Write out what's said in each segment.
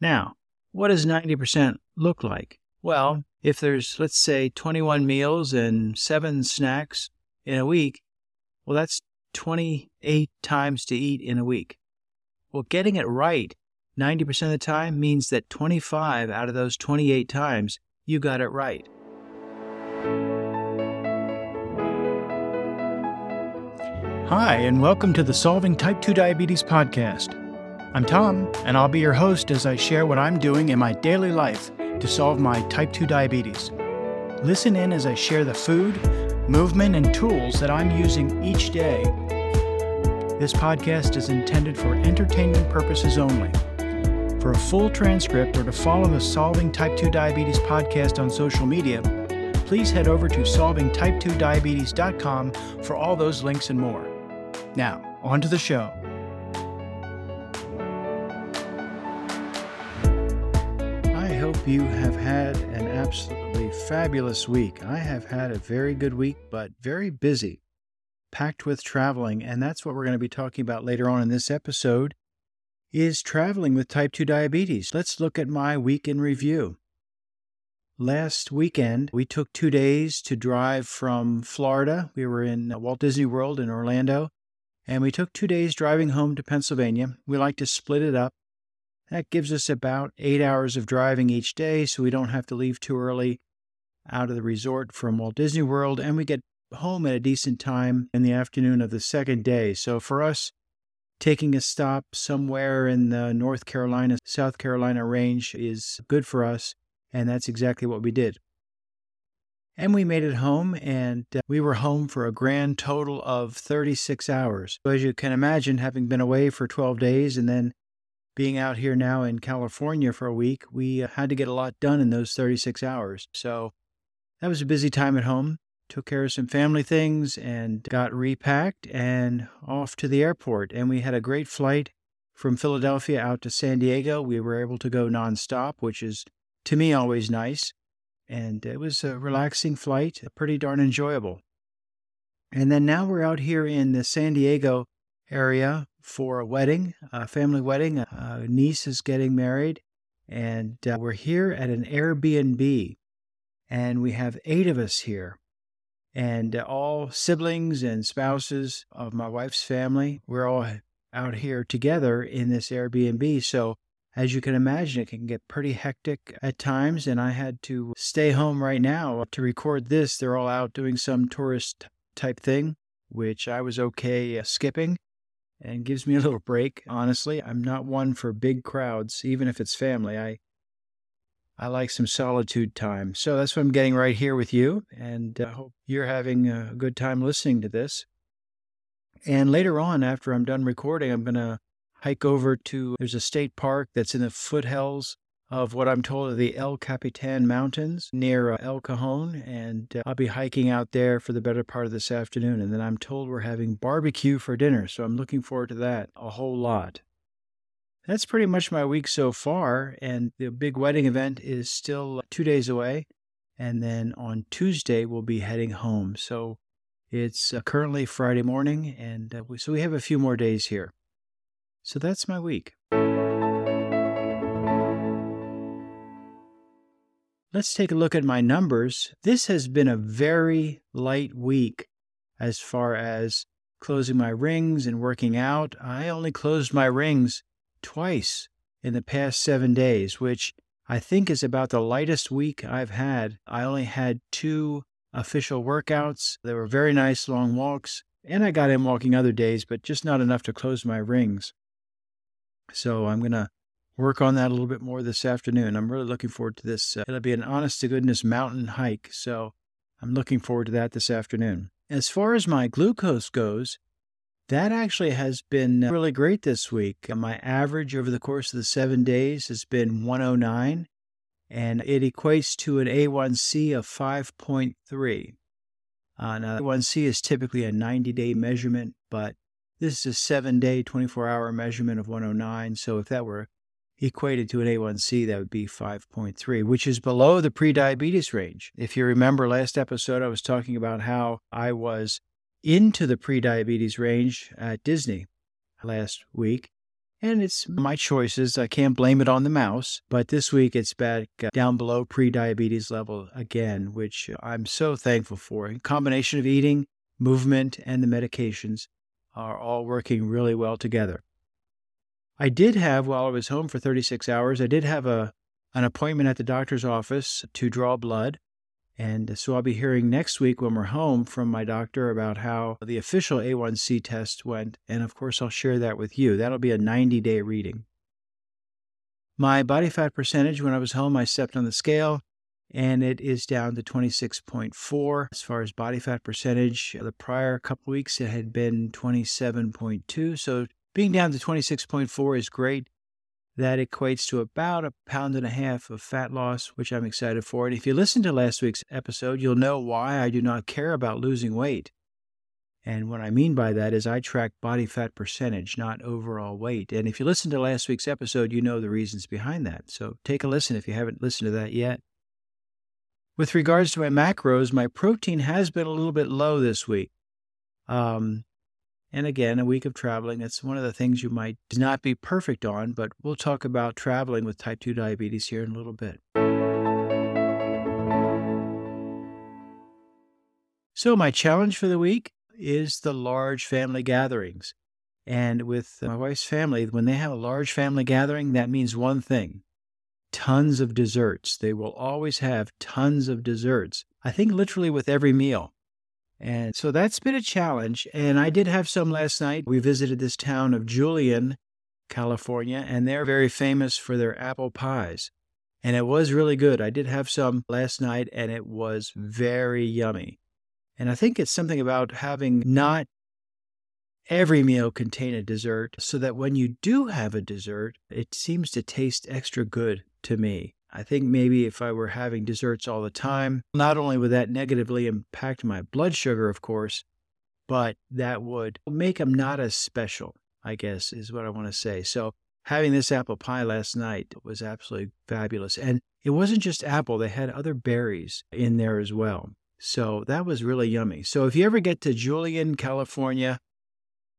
Now, what does 90% look like? Well, if there's, let's say, 21 meals and seven snacks in a week, well, that's 28 times to eat in a week. Well, getting it right 90% of the time means that 25 out of those 28 times you got it right. Hi, and welcome to the Solving Type 2 Diabetes podcast. I'm Tom, and I'll be your host as I share what I'm doing in my daily life to solve my type 2 diabetes. Listen in as I share the food, movement, and tools that I'm using each day. This podcast is intended for entertainment purposes only. For a full transcript or to follow the Solving Type 2 Diabetes podcast on social media, please head over to solvingtype2diabetes.com for all those links and more. Now, on to the show. Hope you have had an absolutely fabulous week. I have had a very good week, but very busy, packed with traveling, and that's what we're going to be talking about later on in this episode is traveling with type 2 diabetes. Let's look at my week in review. Last weekend, we took 2 days to drive from Florida. We were in Walt Disney World in Orlando, and we took 2 days driving home to Pennsylvania. We like to split it up that gives us about eight hours of driving each day, so we don't have to leave too early out of the resort from Walt Disney World, and we get home at a decent time in the afternoon of the second day. So for us, taking a stop somewhere in the North Carolina, South Carolina range is good for us, and that's exactly what we did. And we made it home, and uh, we were home for a grand total of 36 hours. So as you can imagine, having been away for 12 days and then being out here now in California for a week, we uh, had to get a lot done in those 36 hours. So that was a busy time at home. Took care of some family things and got repacked and off to the airport. And we had a great flight from Philadelphia out to San Diego. We were able to go nonstop, which is to me always nice. And it was a relaxing flight, pretty darn enjoyable. And then now we're out here in the San Diego area for a wedding, a family wedding. A niece is getting married, and uh, we're here at an Airbnb, and we have eight of us here, and uh, all siblings and spouses of my wife's family. We're all out here together in this Airbnb. So, as you can imagine, it can get pretty hectic at times, and I had to stay home right now to record this. They're all out doing some tourist type thing, which I was okay uh, skipping and gives me a little break. Honestly, I'm not one for big crowds, even if it's family. I I like some solitude time. So that's what I'm getting right here with you, and I hope you're having a good time listening to this. And later on, after I'm done recording, I'm to hike over to there's a state park that's in the foothills of what I'm told are the El Capitan Mountains near uh, El Cajon, and uh, I'll be hiking out there for the better part of this afternoon. And then I'm told we're having barbecue for dinner, so I'm looking forward to that a whole lot. That's pretty much my week so far, and the big wedding event is still two days away. And then on Tuesday, we'll be heading home. So it's uh, currently Friday morning, and uh, so we have a few more days here. So that's my week. Let's take a look at my numbers. This has been a very light week as far as closing my rings and working out. I only closed my rings twice in the past seven days, which I think is about the lightest week I've had. I only had two official workouts. They were very nice long walks, and I got in walking other days, but just not enough to close my rings. So I'm going to work on that a little bit more this afternoon. I'm really looking forward to this. Uh, it'll be an honest to goodness mountain hike, so I'm looking forward to that this afternoon. As far as my glucose goes, that actually has been uh, really great this week. Uh, my average over the course of the seven days has been 109, and it equates to an A1C of 5.3. Uh, now, A1C is typically a 90 day measurement, but this is a seven day, 24 hour measurement of 109. So if that were equated to an A1C, that would be 5.3, which is below the prediabetes range. If you remember last episode, I was talking about how I was into the prediabetes range at Disney last week. And it's my choices. I can't blame it on the mouse. But this week it's back uh, down below pre diabetes level again, which I'm so thankful for. A combination of eating, movement, and the medications are all working really well together. I did have, while I was home for 36 hours, I did have a, an appointment at the doctor's office to draw blood. And so I'll be hearing next week when we're home from my doctor about how the official A1C test went. And of course, I'll share that with you. That'll be a 90 day reading. My body fat percentage, when I was home, I stepped on the scale and it is down to 26.4 as far as body fat percentage. The prior couple weeks, it had been 27.2. So being down to 26.4 is great. That equates to about a pound and a half of fat loss, which I'm excited for. And if you listen to last week's episode, you'll know why I do not care about losing weight. And what I mean by that is I track body fat percentage, not overall weight. And if you listen to last week's episode, you know the reasons behind that. So take a listen if you haven't listened to that yet. With regards to my macros, my protein has been a little bit low this week. Um, and again, a week of traveling, that's one of the things you might not be perfect on, but we'll talk about traveling with type 2 diabetes here in a little bit. So, my challenge for the week is the large family gatherings. And with my wife's family, when they have a large family gathering, that means one thing tons of desserts. They will always have tons of desserts. I think literally with every meal. And so that's been a challenge. And I did have some last night. We visited this town of Julian, California, and they're very famous for their apple pies. And it was really good. I did have some last night, and it was very yummy. And I think it's something about having not every meal contain a dessert so that when you do have a dessert, it seems to taste extra good to me. I think maybe if I were having desserts all the time, not only would that negatively impact my blood sugar, of course, but that would make them not as special, I guess, is what I want to say. So having this apple pie last night was absolutely fabulous. And it wasn't just apple, they had other berries in there as well. So that was really yummy. So if you ever get to Julian, California,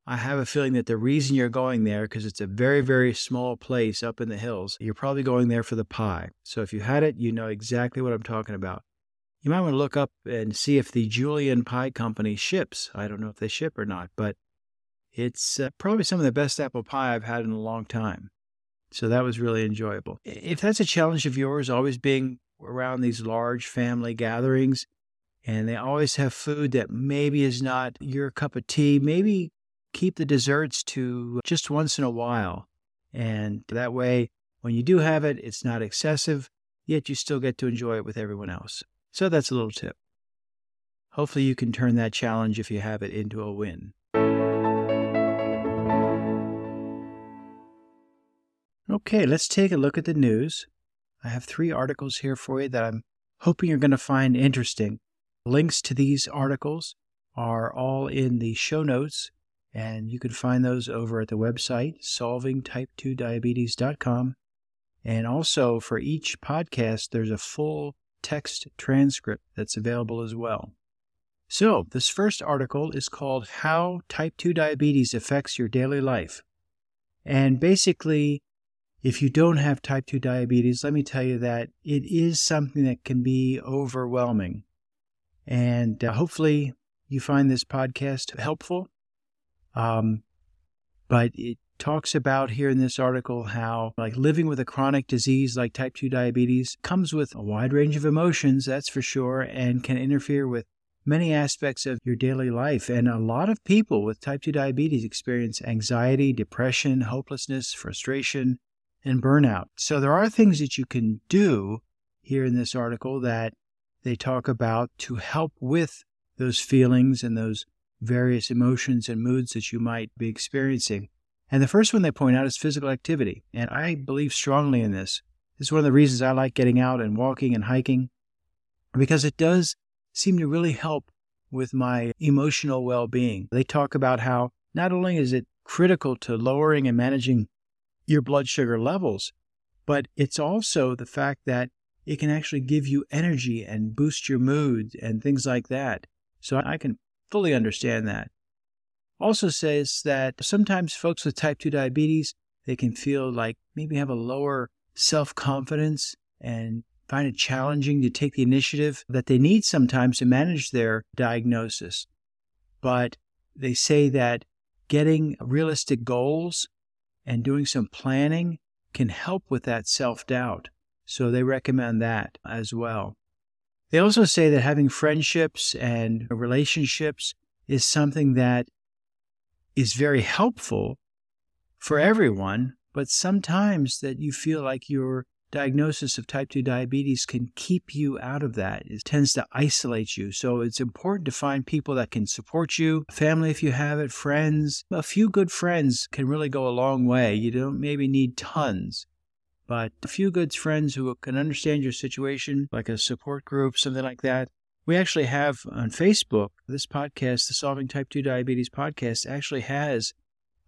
I have a feeling that the reason you're going there, because it's a very, very small place up in the hills, you're probably going there for the pie. So if you had it, you know exactly what I'm talking about. You might want to look up and see if the Julian Pie Company ships. I don't know if they ship or not, but it's uh, probably some of the best apple pie I've had in a long time. So that was really enjoyable. If that's a challenge of yours, always being around these large family gatherings, and they always have food that maybe is not your cup of tea, maybe keep the desserts to just once in a while. And that way, when you do have it, it's not excessive, yet you still get to enjoy it with everyone else. So that's a little tip. Hopefully, you can turn that challenge, if you have it, into a win. Okay, let's take a look at the news. I have three articles here for you that I'm hoping you're going to find interesting. Links to these articles are all in the show notes and you can find those over at the website, solvingtype2diabetes.com. And also for each podcast, there's a full text transcript that's available as well. So, this first article is called How Type 2 Diabetes Affects Your Daily Life. And basically, if you don't have type 2 diabetes, let me tell you that it is something that can be overwhelming. And uh, hopefully, you find this podcast helpful um, but it talks about here in this article how like living with a chronic disease like type 2 diabetes comes with a wide range of emotions that's for sure and can interfere with many aspects of your daily life. And a lot of people with type 2 diabetes experience anxiety depression hopelessness frustration and burnout. So there are things that you can do here in this article that they talk about to help with those feelings and those various emotions and moods that you might be experiencing. And the first one they point out is physical activity. And I believe strongly in this. This is one of the reasons I like getting out and walking and hiking, because it does seem to really help with my emotional well being. They talk about how not only is it critical to lowering and managing your blood sugar levels, but it's also the fact that it can actually give you energy and boost your mood and things like that. So I can fully understand that. Also says that sometimes folks with type 2 diabetes they can feel like maybe have a lower self confidence and find it challenging to take the initiative that they need sometimes to manage their diagnosis. But they say that getting realistic goals and doing some planning can help with that self doubt. So they recommend that as well. They also say that having friendships and relationships is something that is very helpful for everyone, but sometimes that you feel like your diagnosis of type 2 diabetes can keep you out of that. It tends to isolate you. So it's important to find people that can support you, family if you have it, friends. A few good friends can really go a long way. You don't maybe need tons, but a few good friends who can understand your situation, like a support group, something like that. We actually have on Facebook, this podcast, the Solving Type 2 Diabetes podcast, actually has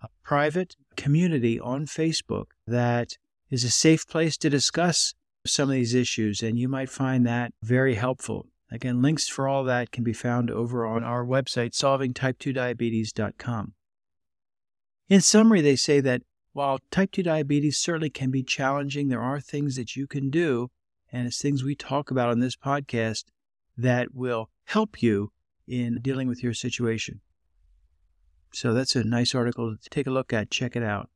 a private community on Facebook that is a safe place to discuss some of these issues, and you might find that very helpful. Again, links for all that can be found over on our website, solvingtype2diabetes.com. In summary, they say that while type 2 diabetes certainly can be challenging, there are things that you can do, and it's things we talk about on this podcast that will help you in dealing with your situation. So that's a nice article to take a look at. Check it out.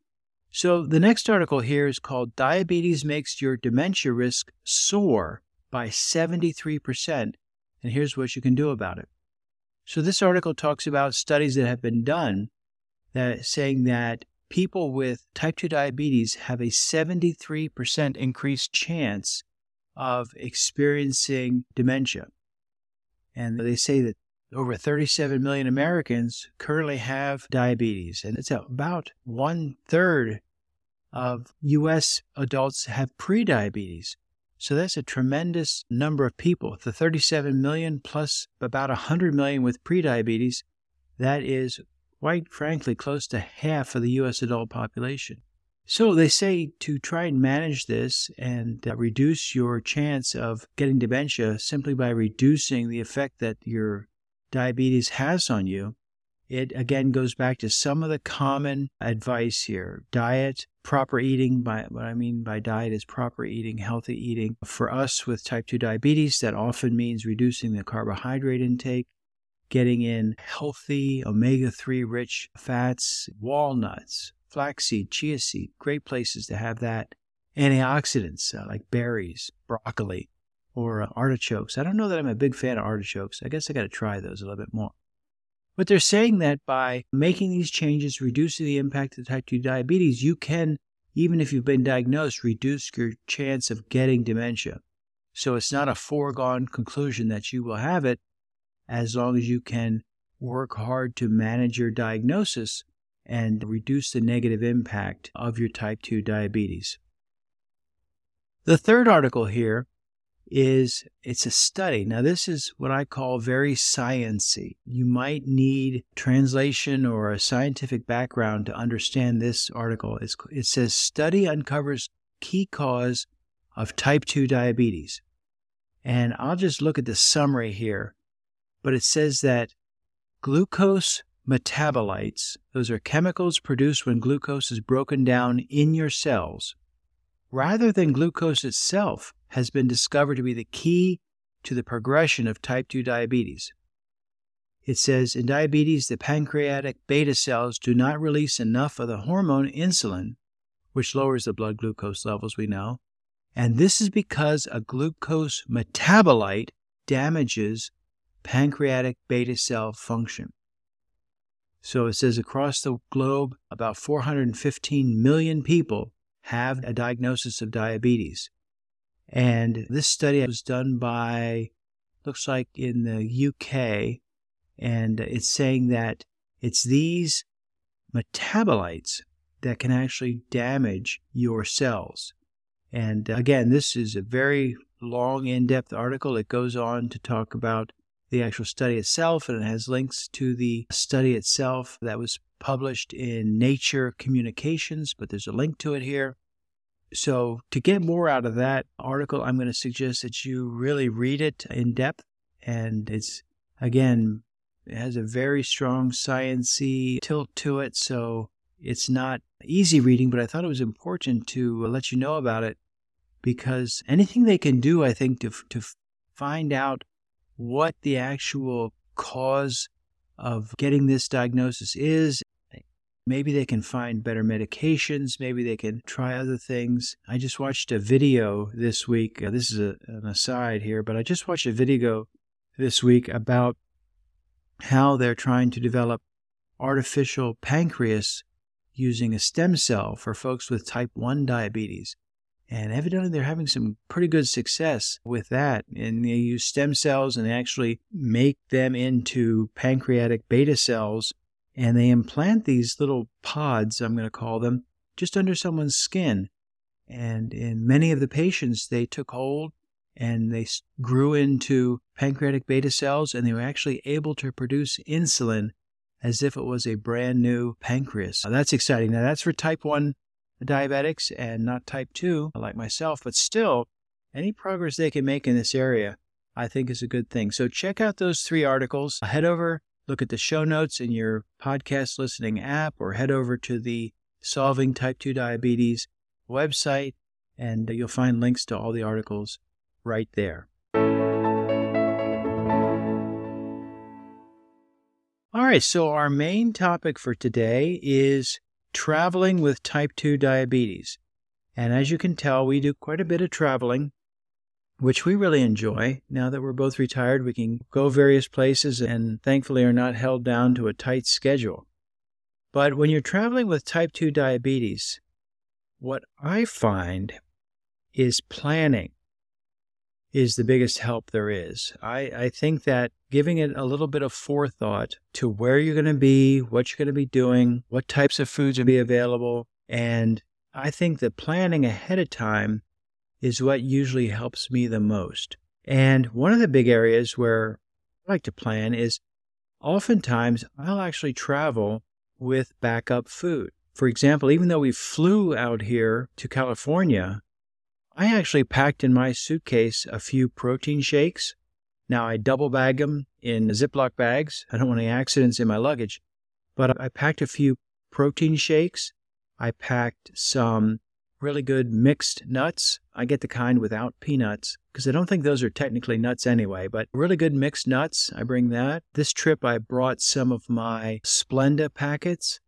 So the next article here is called Diabetes Makes Your Dementia Risk Soar by 73%. And here's what you can do about it. So this article talks about studies that have been done that saying that people with type 2 diabetes have a 73% increased chance of experiencing dementia. And they say that over 37 million Americans currently have diabetes, and it's about one third of U.S. adults have prediabetes. So that's a tremendous number of people. The 37 million plus about 100 million with prediabetes, that is, quite frankly, close to half of the U.S. adult population. So they say to try and manage this and uh, reduce your chance of getting dementia simply by reducing the effect that your diabetes has on you, it again goes back to some of the common advice here diet, proper eating. By what I mean by diet is proper eating, healthy eating. For us with type 2 diabetes, that often means reducing the carbohydrate intake, getting in healthy omega 3 rich fats, walnuts, flaxseed, chia seed, great places to have that. Antioxidants uh, like berries, broccoli, or uh, artichokes. I don't know that I'm a big fan of artichokes. I guess I got to try those a little bit more. But they're saying that by making these changes, reducing the impact of type 2 diabetes, you can, even if you've been diagnosed, reduce your chance of getting dementia. So it's not a foregone conclusion that you will have it as long as you can work hard to manage your diagnosis and reduce the negative impact of your type 2 diabetes. The third article here is it's a study. Now this is what I call very sciency. You might need translation or a scientific background to understand this article. It's, it says study uncovers key cause of type 2 diabetes. And I'll just look at the summary here. But it says that glucose metabolites, those are chemicals produced when glucose is broken down in your cells, rather than glucose itself, has been discovered to be the key to the progression of type 2 diabetes. It says in diabetes, the pancreatic beta cells do not release enough of the hormone insulin, which lowers the blood glucose levels, we know. And this is because a glucose metabolite damages pancreatic beta cell function. So it says across the globe, about 415 million people have a diagnosis of diabetes. And this study was done by, looks like in the UK, and it's saying that it's these metabolites that can actually damage your cells. And again, this is a very long, in depth article. It goes on to talk about the actual study itself, and it has links to the study itself that was published in Nature Communications, but there's a link to it here. So, to get more out of that article, I'm going to suggest that you really read it in depth. And it's, again, it has a very strong sciency tilt to it. So, It's not easy reading, but I thought it was important to let you know about it because anything they can do, I think, to, to find out what the actual cause of getting this diagnosis is. Maybe they can find better medications. Maybe they can try other things. I just watched a video this week. Uh, this is a, an aside here, but I just watched a video this week about how they're trying to develop artificial pancreas using a stem cell for folks with type 1 diabetes. And evidently, they're having some pretty good success with that. And they use stem cells and they actually make them into pancreatic beta cells. And they implant these little pods, I'm going to call them, just under someone's skin. And in many of the patients, they took hold and they grew into pancreatic beta cells and they were actually able to produce insulin as if it was a brand new pancreas. Now, that's exciting. Now, that's for type 1 diabetics and not type 2 like myself, but still, any progress they can make in this area, I think is a good thing. So check out those three articles. Head over, look at the show notes in your podcast listening app, or head over to the Solving Type 2 Diabetes website, and you'll find links to all the articles right there. All right, so our main topic for today is traveling with type 2 diabetes. And as you can tell, we do quite a bit of traveling, which we really enjoy. Now that we're both retired, we can go various places and thankfully are not held down to a tight schedule. But when you're traveling with type 2 diabetes, what I find is planning is the biggest help there is. I, I think that giving it a little bit of forethought to where you're going to be, what you're going to be doing, what types of foods will be available, and I think that planning ahead of time is what usually helps me the most. And one of the big areas where I like to plan is oftentimes I'll actually travel with backup food. For example, even though we flew out here to California I actually packed in my suitcase a few protein shakes. Now I double bag them in Ziploc bags. I don't want any accidents in my luggage. But I packed a few protein shakes. I packed some really good mixed nuts. I get the kind without peanuts because I don't think those are technically nuts anyway, but really good mixed nuts. I bring that. This trip I brought some of my Splenda packets.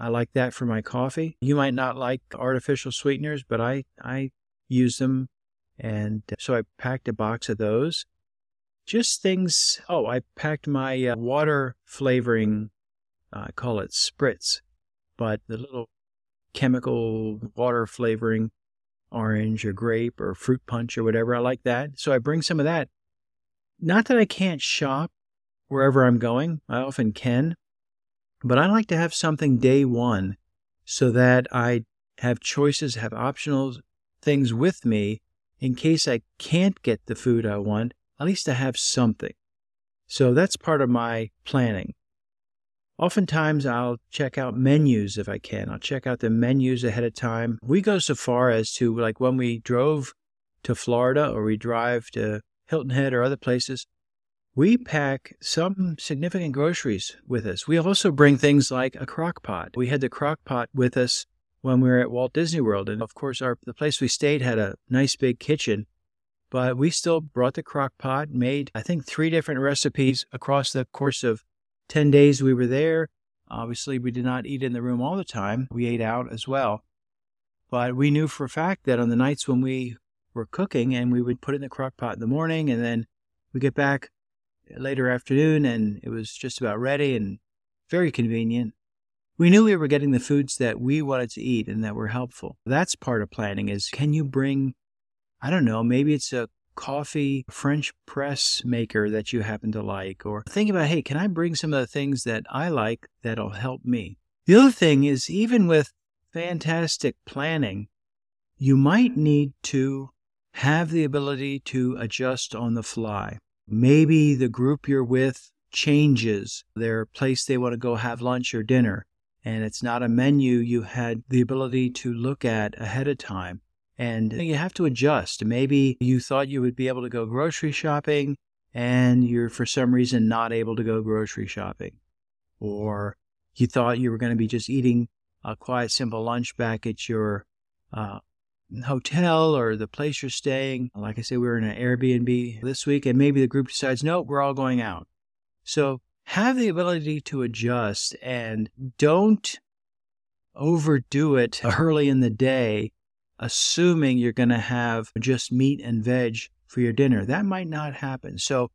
I like that for my coffee. You might not like artificial sweeteners, but I, I use them. And uh, so I packed a box of those. Just things. Oh, I packed my uh, water flavoring. Uh, I call it spritz, but the little chemical water flavoring, orange or grape or fruit punch or whatever. I like that. So I bring some of that. Not that I can't shop wherever I'm going, I often can, but I like to have something day one so that I have choices, have optionals, things with me in case I can't get the food I want, at least I have something. So that's part of my planning. Oftentimes, I'll check out menus if I can. I'll check out the menus ahead of time. We go so far as to, like, when we drove to Florida or we drive to Hilton Head or other places, we pack some significant groceries with us. We also bring things like a crock pot. We had the crock pot with us when we were at Walt Disney World. And of course, our the place we stayed had a nice big kitchen, but we still brought the crock pot, made, I think, three different recipes across the course of 10 days we were there. Obviously, we did not eat in the room all the time. We ate out as well. But we knew for a fact that on the nights when we were cooking and we would put it in the crock pot in the morning and then we get back later afternoon and it was just about ready and very convenient we knew we were getting the foods that we wanted to eat and that were helpful. That's part of planning is can you bring, I don't know, maybe it's a coffee French press maker that you happen to like, or think about, hey, can I bring some of the things that I like that'll help me? The other thing is, even with fantastic planning, you might need to have the ability to adjust on the fly. Maybe the group you're with changes their place they want to go have lunch or dinner and it's not a menu you had the ability to look at ahead of time. And you have to adjust. Maybe you thought you would be able to go grocery shopping and you're for some reason not able to go grocery shopping. Or you thought you were going to be just eating a quiet, simple lunch back at your uh, hotel or the place you're staying. Like I said, we were in an Airbnb this week, and maybe the group decides, no, we're all going out. So have the ability to adjust and don't overdo it early in the day, assuming you're going to have just meat and veg for your dinner. That might not happen. So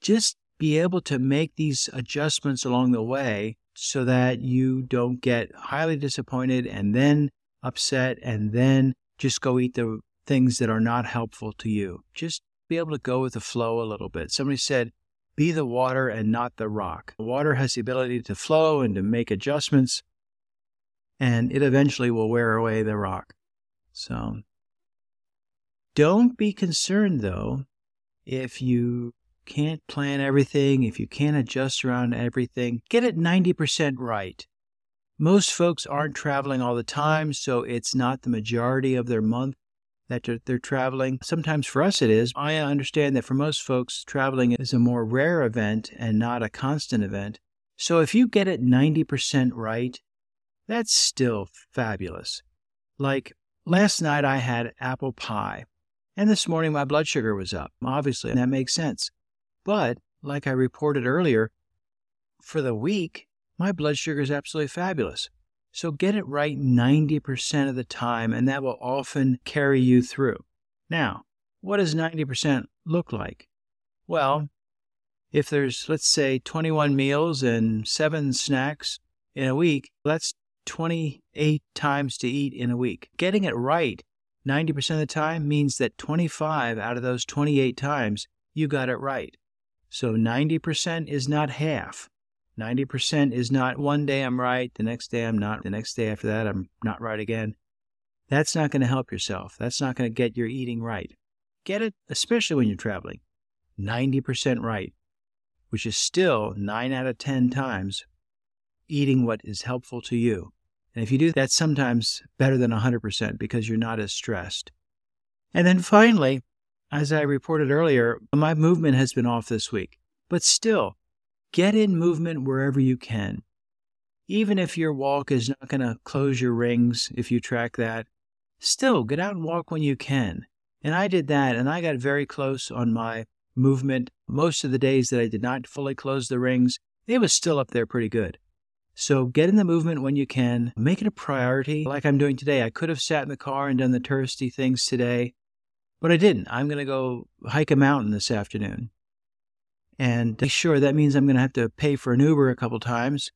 just be able to make these adjustments along the way so that you don't get highly disappointed and then upset and then just go eat the things that are not helpful to you. Just be able to go with the flow a little bit. Somebody said, be the water and not the rock. The water has the ability to flow and to make adjustments, and it eventually will wear away the rock. So don't be concerned though if you can't plan everything, if you can't adjust around everything. Get it 90% right. Most folks aren't traveling all the time, so it's not the majority of their month that they're, they're, traveling. Sometimes for us it is. I understand that for most folks, traveling is a more rare event and not a constant event. So if you get it 90% right, that's still fabulous. Like Last night I had apple pie, and this morning my blood sugar was up. Obviously, and that makes sense. But, like I reported earlier, for the week, my blood sugar is absolutely fabulous. So get it right 90% of the time, and that will often carry you through. Now, what does 90% look like? Well, if there's, let's say, 21 meals and seven snacks in a week, that's 28 times to eat in a week. Getting it right 90% of the time means that 25 out of those 28 times you got it right. So 90% is not half. 90% is not one day I'm right, the next day I'm not, the next day after that I'm not right again. That's not going to help yourself. That's not going to get your eating right. Get it, especially when you're traveling, 90% right, which is still 9 out of 10 times eating what is helpful to you. And if you do, that's sometimes better than 100% because you're not as stressed. And then finally, as I reported earlier, my movement has been off this week. But still, get in movement wherever you can. Even if your walk is not going to close your rings, if you track that, still get out and walk when you can. And I did that, and I got very close on my movement. Most of the days that I did not fully close the rings, it was still up there pretty good. So get in the movement when you can. Make it a priority, like I'm doing today. I could have sat in the car and done the touristy things today, but I didn't. I'm going to go hike a mountain this afternoon. And sure, that means I'm going to have to pay for an Uber a couple times,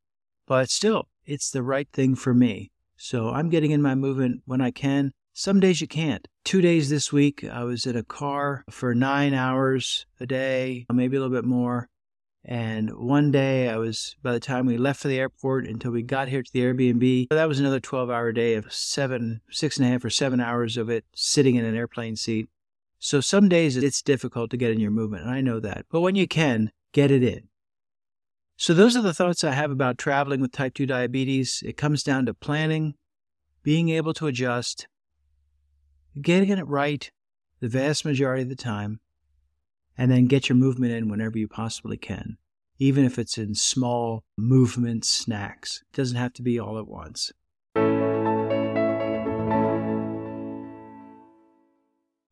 but still, it's the right thing for me. So I'm getting in my movement when I can. Some days you can't. Two days this week, I was in a car for nine hours a day, maybe a little bit more. And one day I was, by the time we left for the airport until we got here to the Airbnb, that was another 12 hour day of seven, six and a half or seven hours of it sitting in an airplane seat. So some days it's difficult to get in your movement, and I know that. But when you can, get it in. So those are the thoughts I have about traveling with type 2 diabetes. It comes down to planning, being able to adjust, getting it right the vast majority of the time, and then get your movement in whenever you possibly can, even if it's in small movement snacks. It doesn't have to be all at once.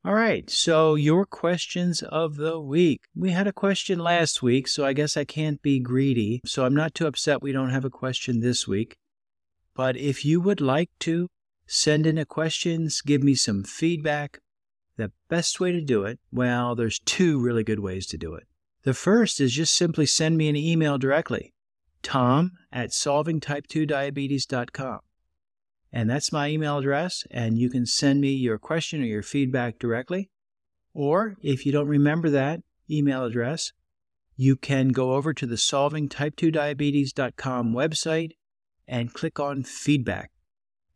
All right, so your questions of the week. We had a question last week, so I guess I can't be greedy. So I'm not too upset we don't have a question this week. But if you would like to send in a questions, give me some feedback, the best way to do it, well, there's two really good ways to do it. The first is just simply send me an email directly, tom at solvingtype2diabetes.com. And that's my email address, and you can send me your question or your feedback directly. Or if you don't remember that email address, you can go over to the solvingtype2diabetes.com website and click on feedback.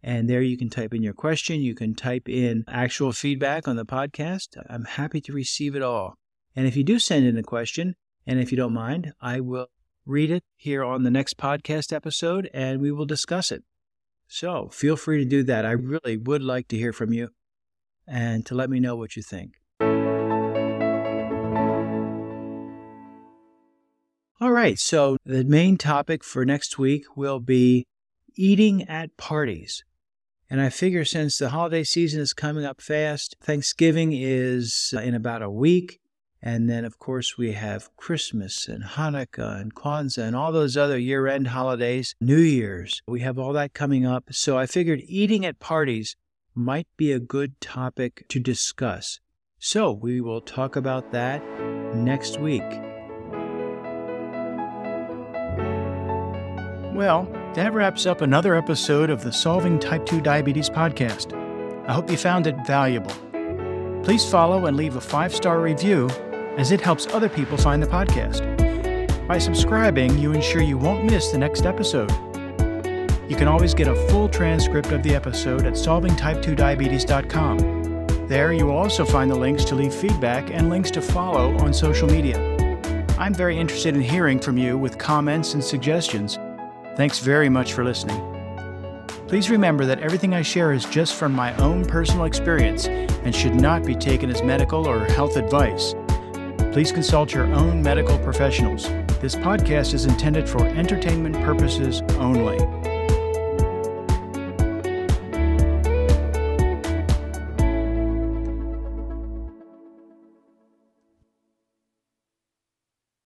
And there you can type in your question. You can type in actual feedback on the podcast. I'm happy to receive it all. And if you do send in a question, and if you don't mind, I will read it here on the next podcast episode and we will discuss it. So feel free to do that. I really would like to hear from you and to let me know what you think. All right, so the main topic for next week will be eating at parties. And I figure since the holiday season is coming up fast, Thanksgiving is uh, in about a week. And then, of course, we have Christmas and Hanukkah and Kwanzaa and all those other year end holidays, New Year's. We have all that coming up. So I figured eating at parties might be a good topic to discuss. So we will talk about that next week. Well, that wraps up another episode of the Solving Type 2 Diabetes podcast. I hope you found it valuable. Please follow and leave a five star review as it helps other people find the podcast. By subscribing, you ensure you won't miss the next episode. You can always get a full transcript of the episode at solvingtype2diabetes.com. There, you will also find the links to leave feedback and links to follow on social media. I'm very interested in hearing from you with comments and suggestions. Thanks very much for listening. Please remember that everything I share is just from my own personal experience and should not be taken as medical or health advice please consult your own medical professionals. This podcast is intended for entertainment purposes only.